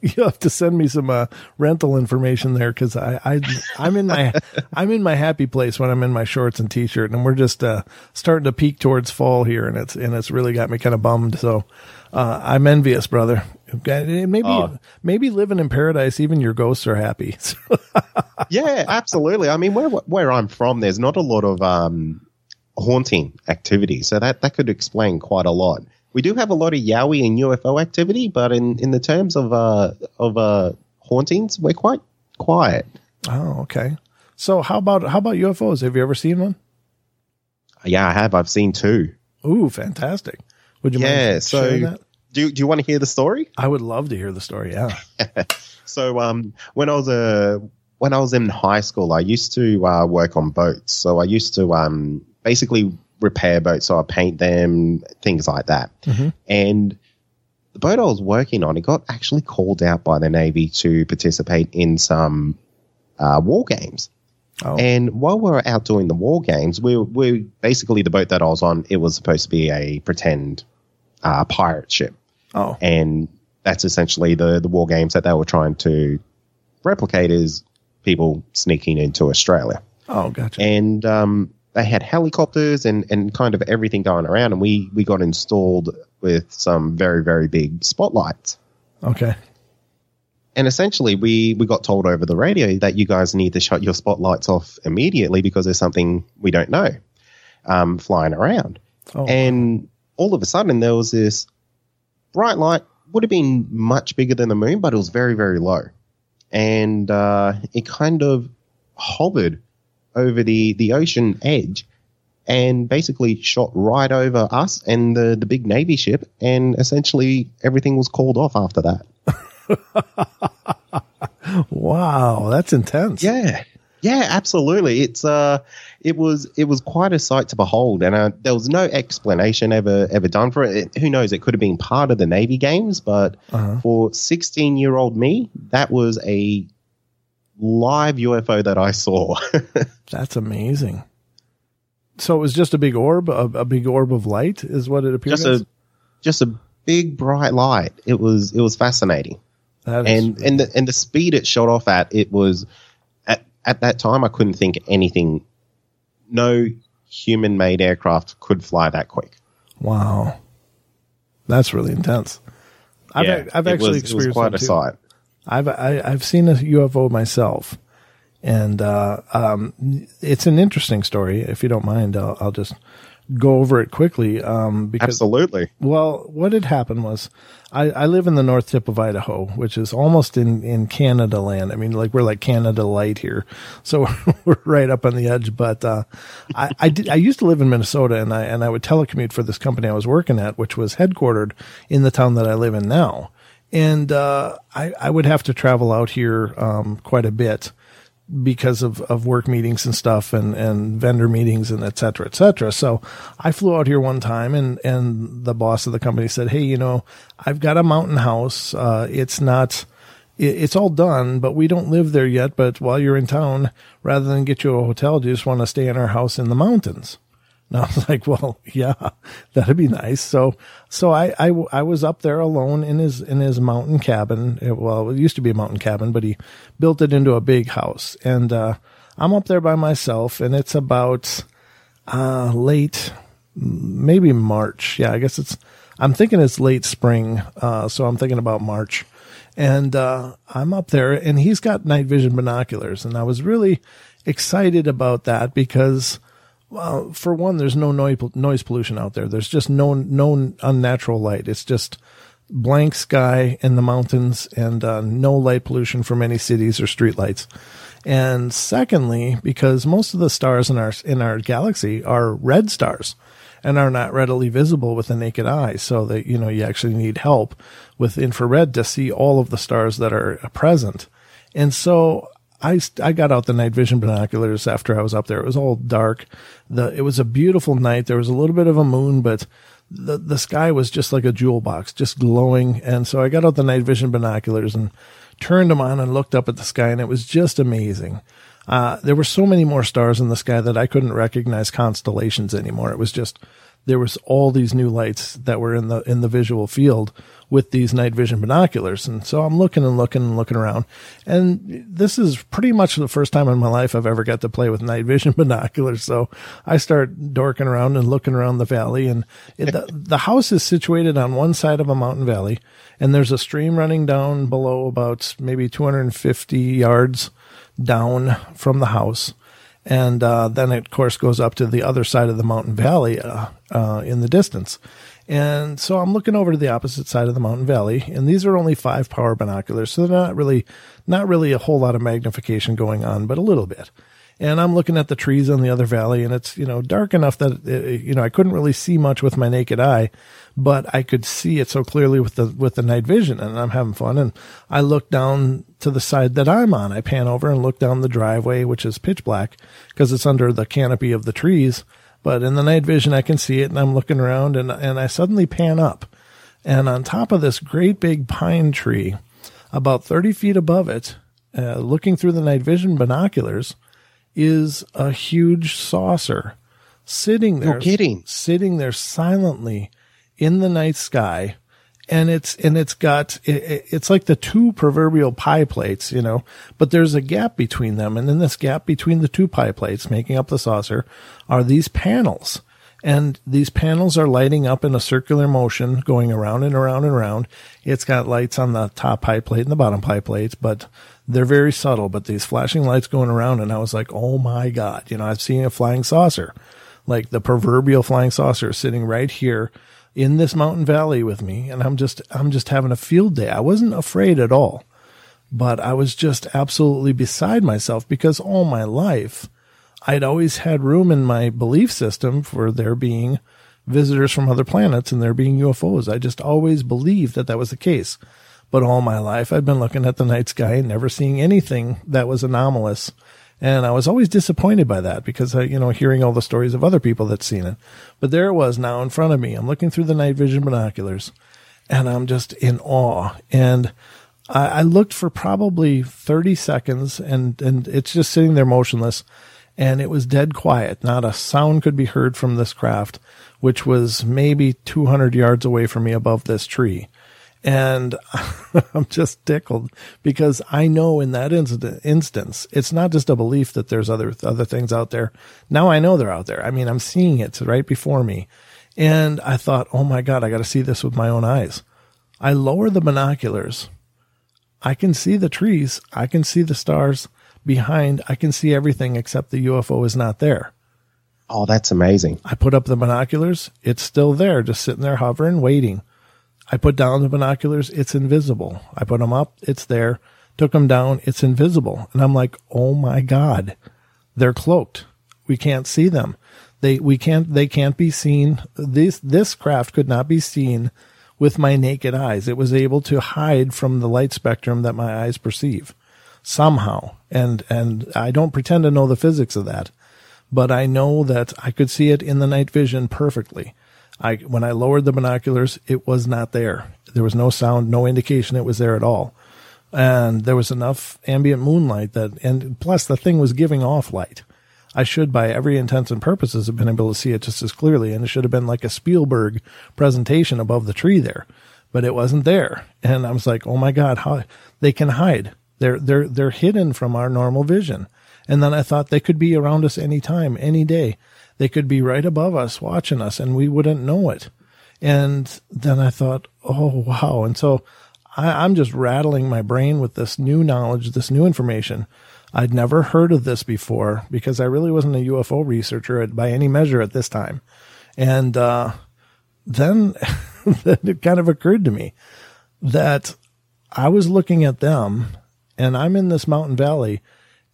[SPEAKER 7] you have to send me some uh, rental information there because I, I I'm in my I'm in my happy place when I'm in my shorts and t-shirt, and we're just uh, starting to peak towards fall here, and it's and it's really got me kind of bummed. So uh, I'm envious, brother. Maybe
[SPEAKER 2] Oh.
[SPEAKER 7] maybe living in paradise, even your ghosts are happy.
[SPEAKER 2] yeah, absolutely. I mean, where where I'm from, there's not a lot of um, haunting activity, so that that could explain quite a lot. We do have a lot of Yowie and UFO activity, but in in the terms of uh of uh hauntings, we're quite quiet.
[SPEAKER 7] oh, okay. So how about how about UFOs? Have you ever seen one?
[SPEAKER 2] Yeah, I have. I've seen two.
[SPEAKER 7] Ooh, fantastic! Would you
[SPEAKER 2] Yeah.
[SPEAKER 7] mind
[SPEAKER 2] So,
[SPEAKER 7] that?
[SPEAKER 2] Do you- do you want to hear the story?
[SPEAKER 7] I would love to hear the story. Yeah.
[SPEAKER 2] So um, when I was a when I was in high school, I used to uh, work on boats. So I used to um, basically repair boats. So I paint them, things like that. And the boat I was working on, it got actually called out by the Navy to participate in some uh, war games.
[SPEAKER 7] Oh.
[SPEAKER 2] And while we were out doing the war games, we we basically the boat that I was on, it was supposed to be a pretend uh, pirate ship
[SPEAKER 7] Oh.
[SPEAKER 2] and that's essentially the the war games that they were trying to replicate is people sneaking into Australia,
[SPEAKER 7] Oh, gotcha.
[SPEAKER 2] and um, they had helicopters and and kind of everything going around, and we we got installed with some very very big spotlights.
[SPEAKER 7] Okay.
[SPEAKER 2] And essentially, we, we got told over the radio that you guys need to shut your spotlights off immediately because there's something we don't know um, flying around.
[SPEAKER 7] Oh.
[SPEAKER 2] And all of a sudden, there was this bright light, would have been much bigger than the moon, but it was very, very low. And uh, it kind of hovered over the, the ocean edge and basically shot right over us and the, the big Navy ship. And essentially, everything was called off after that.
[SPEAKER 7] Wow, that's intense.
[SPEAKER 2] Yeah. Yeah, absolutely. It's uh it was it was quite a sight to behold and uh, there was no explanation ever ever done for it. It- Who knows, it could have been part of the Navy games, but
[SPEAKER 7] Uh-huh.
[SPEAKER 2] for 16-year-old me, that was a live UFO that I saw.
[SPEAKER 7] That's amazing. So it was just a big orb, a, a big orb of light, is what it appeared.
[SPEAKER 2] just a just a big bright light. It was it was fascinating.
[SPEAKER 7] That is-
[SPEAKER 2] and and the and the speed it shot off at it was at at that time I couldn't think anything no human made aircraft could fly that quick.
[SPEAKER 7] wow, that's really intense. I've
[SPEAKER 2] Yeah,
[SPEAKER 7] I've
[SPEAKER 2] it
[SPEAKER 7] actually
[SPEAKER 2] was-
[SPEAKER 7] experienced
[SPEAKER 2] quite a
[SPEAKER 7] too.
[SPEAKER 2] sight.
[SPEAKER 7] I've I, I've seen a UFO myself, and uh, um, it's an interesting story. If you don't mind, I'll, I'll just go over it quickly. Um, because
[SPEAKER 2] Absolutely.
[SPEAKER 7] Well, what had happened was I, I live in the north tip of Idaho, which is almost in, in Canada land. I mean, like we're like Canada light here. So we're right up on the edge. But, uh, I, I did, I used to live in Minnesota and I, and I would telecommute for this company I was working at, which was headquartered in the town that I live in now. And, uh, I, I would have to travel out here, um, quite a bit because of, of work meetings and stuff and, and vendor meetings and et cetera, et cetera. So I flew out here one time and, and the boss of the company said, Hey, you know, I've got a mountain house. Uh, it's not, it, it's all done, but we don't live there yet. But while you're in town, rather than get you a hotel, do you just want to stay in our house in the mountains? And I was like, well, yeah, that'd be nice. So, so I, I, I was up there alone in his, in his mountain cabin. It- well, it used to be a mountain cabin, but he built it into a big house. And, uh, I'm up there by myself and it's about, uh, late, maybe March. Yeah, I guess it's, I'm thinking it's late spring. Uh, so I'm thinking about March. And, uh, I'm up there and he's got night vision binoculars. And I was really excited about that because, well, for one, there's no noise, pollution out there. There's just no, no unnatural light. It's just blank sky in the mountains and uh, no light pollution from any cities or streetlights. And secondly, because most of the stars in our, in our galaxy are red stars and are not readily visible with the naked eye. So that, you know, you actually need help with infrared to see all of the stars that are present. And so I, I got out the night vision binoculars after I was up there. It was all dark. The, it was a beautiful night. There was a little bit of a moon, but the, the sky was just like a jewel box, just glowing. And so I got out the night vision binoculars and turned them on and looked up at the sky and it was just amazing. Uh, there were so many more stars in the sky that I couldn't recognize constellations anymore. It was just there was all these new lights that were in the in the visual field with these night vision binoculars. And so I'm looking and looking and looking around. And this is pretty much the first time in my life I've ever got to play with night vision binoculars. So I start dorking around and looking around the valley. And it, the, the house is situated on one side of a mountain valley. And there's a stream running down below about maybe 250 yards down from the house and uh, then it, of course goes up to the other side of the mountain valley uh, uh, in the distance. And so I'm looking over to the opposite side of the mountain valley, and these are only five power binoculars, so they're not really not really a whole lot of magnification going on, but a little bit. And I'm looking at the trees on the other valley, and it's you know dark enough that it, you know I couldn't really see much with my naked eye, but I could see it so clearly with the with the night vision, and I'm having fun. And I look down to the side that I'm on. I pan over and look down the driveway, which is pitch black because it's under the canopy of the trees but in the night vision, I can see it and I'm looking around and, and I suddenly pan up. And on top of this great big pine tree, about 30 feet above it, uh, looking through the night vision binoculars, is a huge saucer sitting there.
[SPEAKER 2] No kidding.
[SPEAKER 7] Sitting there silently in the night sky and it's and it's got it, it's like the two proverbial pie plates, you know, but there's a gap between them, and in this gap between the two pie plates making up the saucer are these panels. And these panels are lighting up in a circular motion, going around and around and around. It's got lights on the top pie plate and the bottom pie plates, but they're very subtle. But these flashing lights going around, and I was like, oh my God, you know, I've seen a flying saucer, like the proverbial flying saucer sitting right here in this mountain valley with me and I'm just I'm just having a field day. I wasn't afraid at all. But I was just absolutely beside myself because all my life I'd always had room in my belief system for there being visitors from other planets and there being UFOs. I just always believed that that was the case. But all my life I'd been looking at the night sky and never seeing anything that was anomalous and I was always disappointed by that because, I, you know, hearing all the stories of other people that seen it. But there it was now in front of me. I'm looking through the night vision binoculars and I'm just in awe. And I, I looked for probably 30 seconds and, and it's just sitting there motionless and it was dead quiet. Not a sound could be heard from this craft, which was maybe 200 yards away from me above this tree. And I'm just tickled because I know in that incident, instance, it's not just a belief that there's other, other things out there. Now I know they're out there. I mean, I'm seeing it right before me. And I thought, oh my God, I got to see this with my own eyes. I lower the binoculars. I can see the trees. I can see the stars behind. I can see everything except the UFO is not there.
[SPEAKER 2] Oh, that's amazing.
[SPEAKER 7] I put up the binoculars. It's still there, just sitting there hovering, waiting. I put down the binoculars, it's invisible. I put them up, it's there. Took them down, it's invisible. And I'm like, oh my God, they're cloaked. We can't see them. They, we can't, they can't be seen. This, this craft could not be seen with my naked eyes. It was able to hide from the light spectrum that my eyes perceive somehow. And, and I don't pretend to know the physics of that, but I know that I could see it in the night vision perfectly. I when I lowered the binoculars, it was not there. There was no sound, no indication it was there at all. And there was enough ambient moonlight that, and plus the thing was giving off light. I should, by every intents and purposes, have been able to see it just as clearly, and it should have been like a Spielberg presentation above the tree there, but it wasn't there. And I was like, oh my god, how they can hide? They're they're they're hidden from our normal vision. And then I thought they could be around us any time, any day. They could be right above us watching us and we wouldn't know it. And then I thought, oh, wow. And so I, am just rattling my brain with this new knowledge, this new information. I'd never heard of this before because I really wasn't a UFO researcher by any measure at this time. And uh, then, then it kind of occurred to me that I was looking at them and I'm in this mountain valley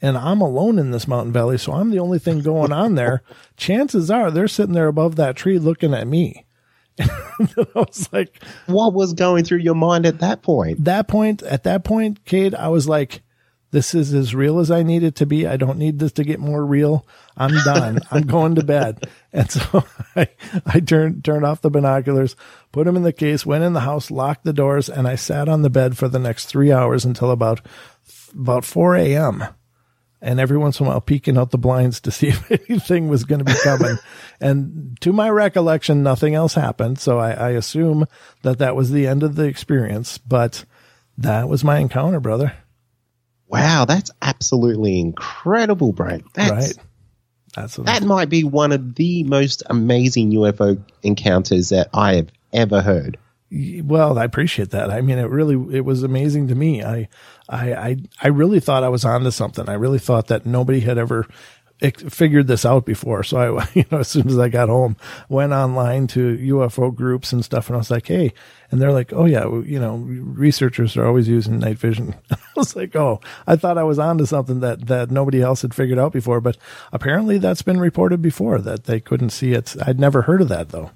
[SPEAKER 7] and I'm alone in this mountain valley, so I'm the only thing going on there. Chances are they're sitting there above that tree looking at me. I was like,
[SPEAKER 2] what was going through your mind at that point?
[SPEAKER 7] That point, at that point, Cade, I was like, this is as real as I need it to be. I don't need this to get more real. I'm done. I'm going to bed. And so I, I turned, turned off the binoculars, put them in the case, went in the house, locked the doors, and I sat on the bed for the next three hours until about, about 4 a.m and every once in a while peeking out the blinds to see if anything was going to be coming. and to my recollection, nothing else happened. So I, I assume that that was the end of the experience, but that was my encounter, brother.
[SPEAKER 2] Wow, that's absolutely incredible, Brent. That's,
[SPEAKER 7] right. That's
[SPEAKER 2] that might be one of the most amazing UFO encounters that I have ever heard.
[SPEAKER 7] Well, I appreciate that. I mean, it really, it was amazing to me. I, I, I, I really thought I was onto something. I really thought that nobody had ever figured this out before. So I, you know, as soon as I got home, went online to UFO groups and stuff, and I was like, "Hey," and they're like, "Oh yeah, you know, researchers are always using night vision." I was like, "Oh, I thought I was onto something that that nobody else had figured out before, but apparently that's been reported before that they couldn't see it. I'd never heard of that though."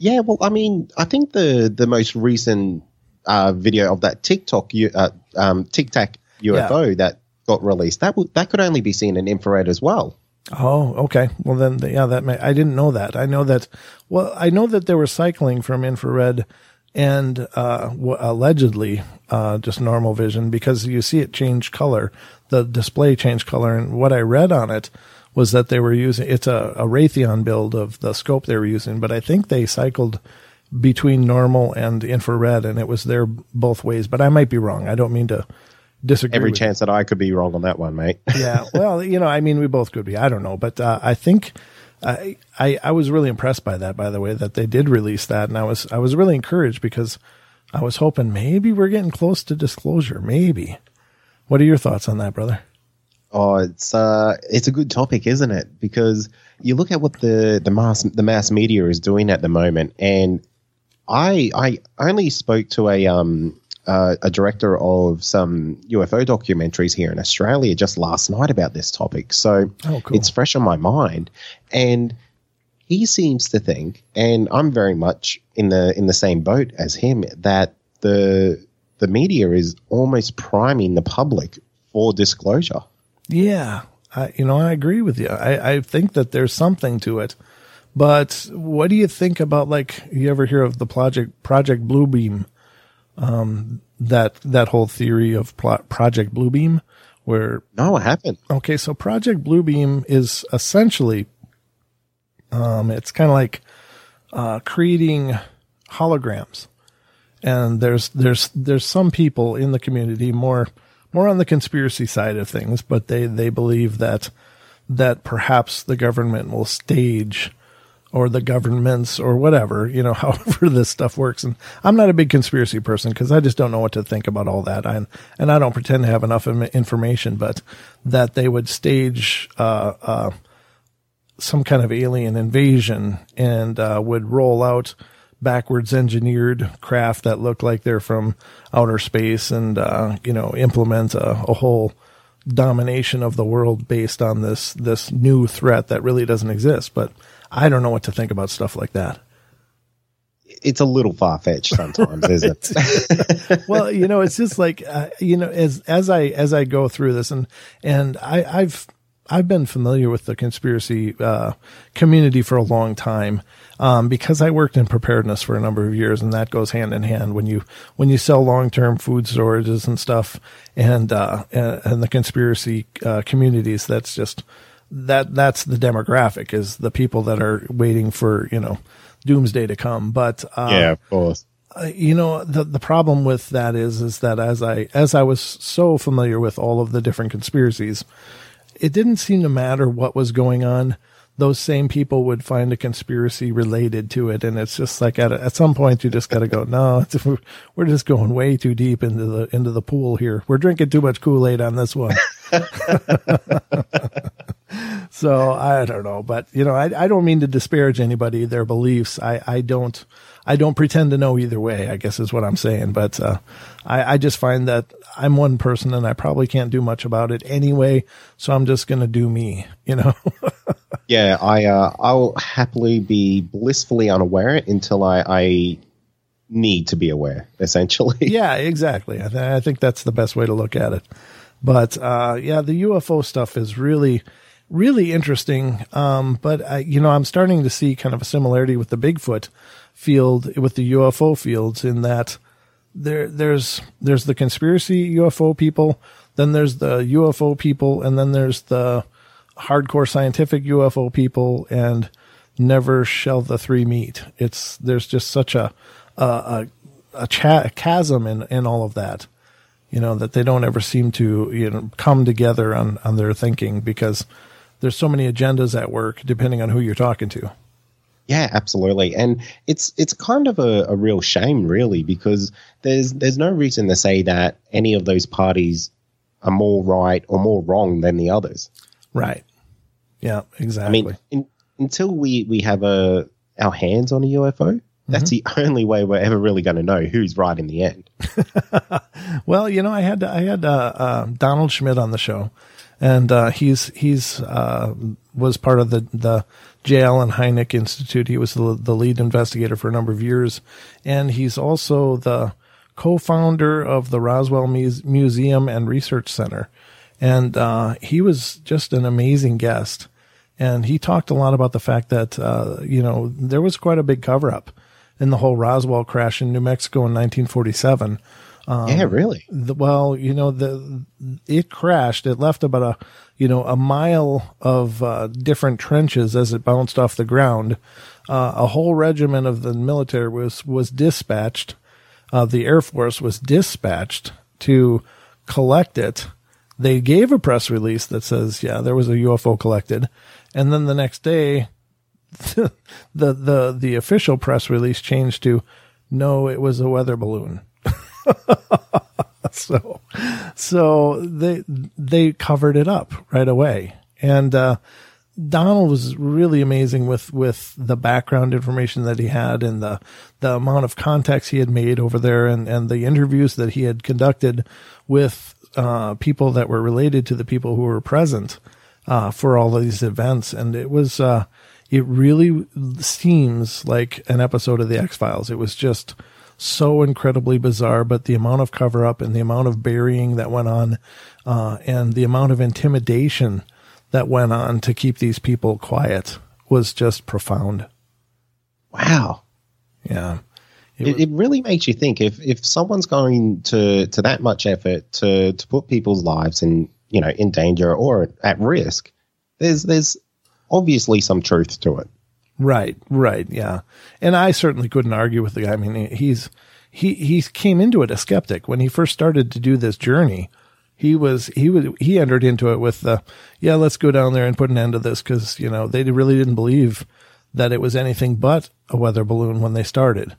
[SPEAKER 2] Yeah, well, I mean, I think the the most recent uh, video of that TikTok uh, um, Tic Tac UFO yeah. that got released that w- that could only be seen in infrared as well.
[SPEAKER 7] Oh, okay. Well, then, yeah, that may, I didn't know that. I know that. Well, I know that they were cycling from infrared and uh, w- allegedly uh, just normal vision because you see it change color. The display change color, and what I read on it was that they were using it's a, a Raytheon build of the scope they were using, but I think they cycled between normal and infrared, and it was there both ways. But I might be wrong. I don't mean to disagree.
[SPEAKER 2] Every chance you. that I could be wrong on that one, mate.
[SPEAKER 7] yeah, well, you know, I mean, we both could be. I don't know, but uh, I think I, I I was really impressed by that. By the way, that they did release that, and I was I was really encouraged because I was hoping maybe we're getting close to disclosure. Maybe. What are your thoughts on that, brother?
[SPEAKER 2] Oh, it's uh, it's a good topic, isn't it? Because you look at what the the mass the mass media is doing at the moment, and I I only spoke to a um uh, a director of some UFO documentaries here in Australia just last night about this topic, so
[SPEAKER 7] oh, cool.
[SPEAKER 2] it's fresh on my mind, and he seems to think, and I'm very much in the in the same boat as him that the the media is almost priming the public for disclosure.
[SPEAKER 7] Yeah, I, you know, I agree with you. I, I think that there's something to it. But what do you think about like you ever hear of the project Project Bluebeam? Um, that that whole theory of Project Bluebeam, where
[SPEAKER 2] no, I haven't.
[SPEAKER 7] Okay, so Project Bluebeam is essentially, um, it's kind of like uh, creating holograms, and there's there's there's some people in the community more more on the conspiracy side of things, but they, they believe that, that perhaps the government will stage or the governments or whatever, you know, however this stuff works. And I'm not a big conspiracy person because I just don't know what to think about all that. And, and I don't pretend to have enough information, but that they would stage, uh, uh, some kind of alien invasion and, uh, would roll out backwards engineered craft that look like they're from outer space and, uh, you know, implement a, a, whole domination of the world based on this, this new threat that really doesn't exist. But I don't know what to think about stuff like that.
[SPEAKER 2] It's a little far fetched sometimes, isn't
[SPEAKER 7] it? well, you know, it's just like, uh, you know, as, as I, as I go through this and, and I, I've, I've been familiar with the conspiracy uh, community for a long time um, because I worked in preparedness for a number of years, and that goes hand in hand when you when you sell long term food storages and stuff, and uh, and, and, the conspiracy uh, communities. That's just that that's the demographic is the people that are waiting for you know doomsday to come. But
[SPEAKER 2] um, yeah, of course.
[SPEAKER 7] Uh, you know the the problem with that is is that as I as I was so familiar with all of the different conspiracies it didn't seem to matter what was going on. Those same people would find a conspiracy related to it, and it's just like at a, at some point you just got to go. No, we're just going way too deep into the into the pool here. We're drinking too much Kool Aid on this one. so I don't know, but you know, I I don't mean to disparage anybody their beliefs. I I don't I don't pretend to know either way, I guess is what I'm saying. But uh, I, I just find that I'm one person and I probably can't do much about it anyway. So I'm just going to do me, you know?
[SPEAKER 2] yeah, I, uh, I'll happily be blissfully unaware until I, I need to be aware, essentially.
[SPEAKER 7] Yeah, exactly. I, th- I think that's the best way to look at it. But uh, yeah, the UFO stuff is really, really interesting. Um, but I, you know, I'm starting to see kind of a similarity with the Bigfoot field with the UFO fields in that there there's there's the conspiracy UFO people, then there's the UFO people, and then there's the hardcore scientific UFO people, and never shall the three meet. It's there's just such a a a, a, cha- a chasm in in all of that, you know, that they don't ever seem to you know come together on on their thinking because there's so many agendas at work depending on who you're talking to.
[SPEAKER 2] Yeah, absolutely, and it's it's kind of a, a real shame, really, because there's there's no reason to say that any of those parties are more right or more wrong than the others.
[SPEAKER 7] Right. Yeah, exactly.
[SPEAKER 2] I mean, in, until we we have a our hands on a UFO, that's the only way we're ever really going to know who's right in the end.
[SPEAKER 7] Well, you know, I had I had uh, uh, Donald Schmitt on the show, and uh, he's he's uh, was part of the the J. Allen Hynek Institute. He was the, the lead investigator for a number of years, and he's also the co-founder of the Roswell Muse- Museum and Research Center. And uh, he was just an amazing guest, and he talked a lot about the fact that uh, you know there was quite a big cover up in the whole Roswell crash in New Mexico in 1947. Um,
[SPEAKER 2] yeah, really.
[SPEAKER 7] the, well, you know, the it crashed. It left about a you know a mile of uh, different trenches as it bounced off the ground. Uh, a whole regiment of the military was was dispatched. Uh, the Air Force was dispatched to collect it. They gave a press release that says, "Yeah, there was a UFO collected," and then the next day, the the the official press release changed to, "No, it was a weather balloon." so so they they covered it up right away and uh Donald was really amazing with with the background information that he had and the the amount of contacts he had made over there and and the interviews that he had conducted with uh people that were related to the people who were present uh for all these events and it was uh it really seems like an episode of the X-Files it was just so incredibly bizarre, but the amount of cover up and the amount of burying that went on, uh, and the amount of intimidation that went on to keep these people quiet was just profound.
[SPEAKER 2] Wow.
[SPEAKER 7] Yeah.
[SPEAKER 2] It, it really makes you think if, if someone's going to, to that much effort to, to put people's lives in you know in danger or at risk, there's there's obviously some truth to it.
[SPEAKER 7] Right, right, yeah. And I certainly couldn't argue with the guy. I mean, he's he he came into it a skeptic when he first started to do this journey. He was he was he entered into it with the yeah, let's go down there and put an end to this because you know they really didn't believe that it was anything but a weather balloon when they started.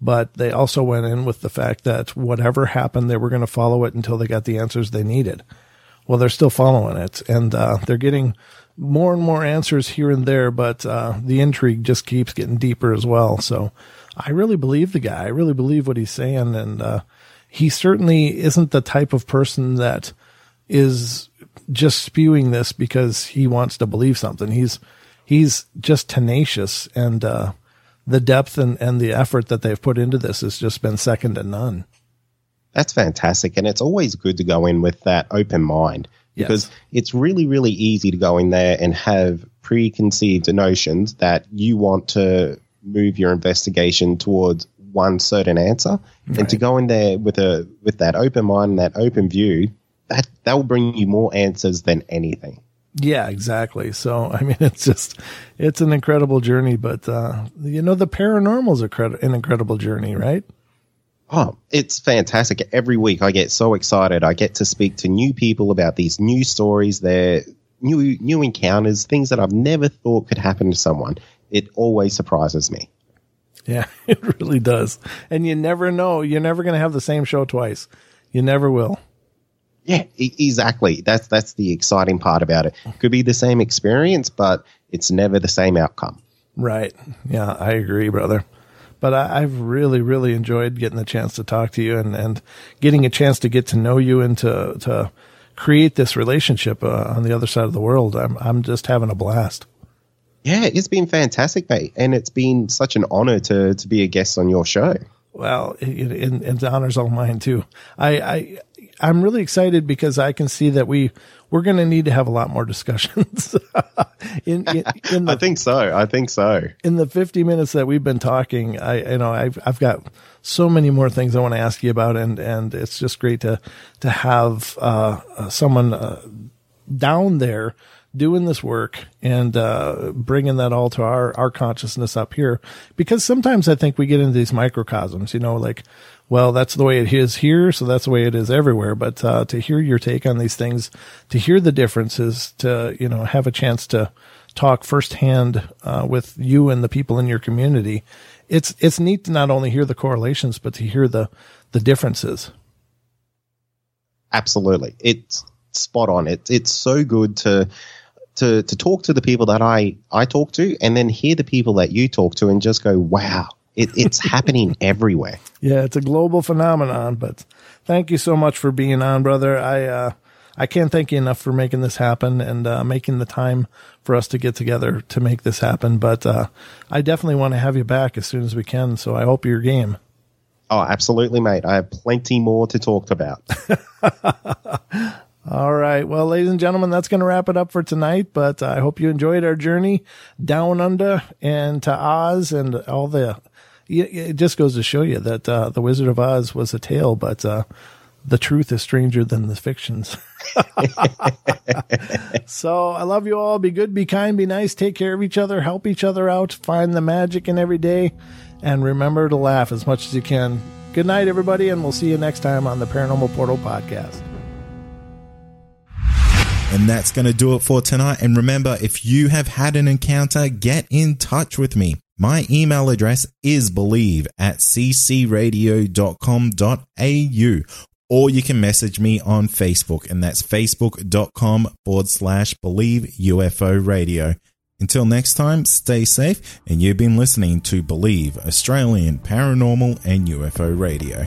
[SPEAKER 7] But they also went in with the fact that whatever happened, they were going to follow it until they got the answers they needed. Well, they're still following it, and uh, they're getting more and more answers here and there, but uh, the intrigue just keeps getting deeper as well. So I really believe the guy. I really believe what he's saying, and uh, he certainly isn't the type of person that is just spewing this because he wants to believe something. He's he's just tenacious, and uh, the depth and, and the effort that they've put into this has just been second to none.
[SPEAKER 2] That's fantastic, and it's always good to go in with that open mind because it's really, really easy to go in there and have preconceived notions that you want to move your investigation towards one certain answer, and to go in there with a with that open mind, that open view, that that will bring you more answers than anything.
[SPEAKER 7] Yeah, exactly. So, I mean, it's just, it's an incredible journey, but, uh, you know, the paranormal is a cred- an incredible journey, right?
[SPEAKER 2] Oh, it's fantastic. Every week I get so excited. I get to speak to new people about these new stories, their new new encounters, things that I've never thought could happen to someone. It always surprises me.
[SPEAKER 7] Yeah, it really does. And you never know. You're never going to have the same show twice. You never will.
[SPEAKER 2] Yeah, e- exactly. That's that's the exciting part about it. Could be the same experience, but it's never the same outcome.
[SPEAKER 7] Right. Yeah, I agree, brother. But I, I've really, really enjoyed getting the chance to talk to you and, and getting a chance to get to know you and to, to create this relationship uh, on the other side of the world. I'm, I'm just having a blast.
[SPEAKER 2] Yeah, it's been fantastic, mate, and it's been such an honor to to be a guest on your show.
[SPEAKER 7] Well, it, it, it honors all mine too. I, I, I'm really excited because I can see that we, we're going to need to have a lot more discussions. in, in, in the,
[SPEAKER 2] I think so. I think so.
[SPEAKER 7] In the 50 minutes that we've been talking, I, you know, I've, I've got so many more things I want to ask you about. And, and it's just great to, to have, uh, uh someone, uh, down there doing this work and uh, bringing that all to our our consciousness up here because sometimes I think we get into these microcosms you know like well that's the way it is here so that's the way it is everywhere. But uh, to hear your take on these things to hear the differences to you know have a chance to talk firsthand uh, with you and the people in your community it's it's neat to not only hear the correlations but to hear the the differences.
[SPEAKER 2] Absolutely. It's spot on. It's it's so good to to to talk to the people that I I talk to, and then hear the people that you talk to, and just go, wow, it, it's happening everywhere.
[SPEAKER 7] Yeah, it's a global phenomenon. But thank you so much for being on, brother. I uh, I can't thank you enough for making this happen and uh, making the time for us to get together to make this happen. But uh, I definitely want to have you back as soon as we can. So I hope you're game.
[SPEAKER 2] Oh, absolutely, mate. I have plenty more to talk about.
[SPEAKER 7] All right. Well, ladies and gentlemen, that's going to wrap it up for tonight. But I hope you enjoyed our journey down under and to Oz and all the. It just goes to show you that uh, the Wizard of Oz was a tale, but uh, the truth is stranger than the fictions. so I love you all. Be good, be kind, be nice, take care of each other, help each other out, find the magic in every day, and remember to laugh as much as you can. Good night, everybody, and we'll see you next time on the Paranormal Portal podcast.
[SPEAKER 8] And that's going to do it for tonight. And remember, if you have had an encounter, get in touch with me. My email address is believe at ccradio.com.au or you can message me on Facebook and that's facebook.com forward slash believe UFO radio. Until next time, stay safe and you've been listening to Believe Australian Paranormal and UFO Radio.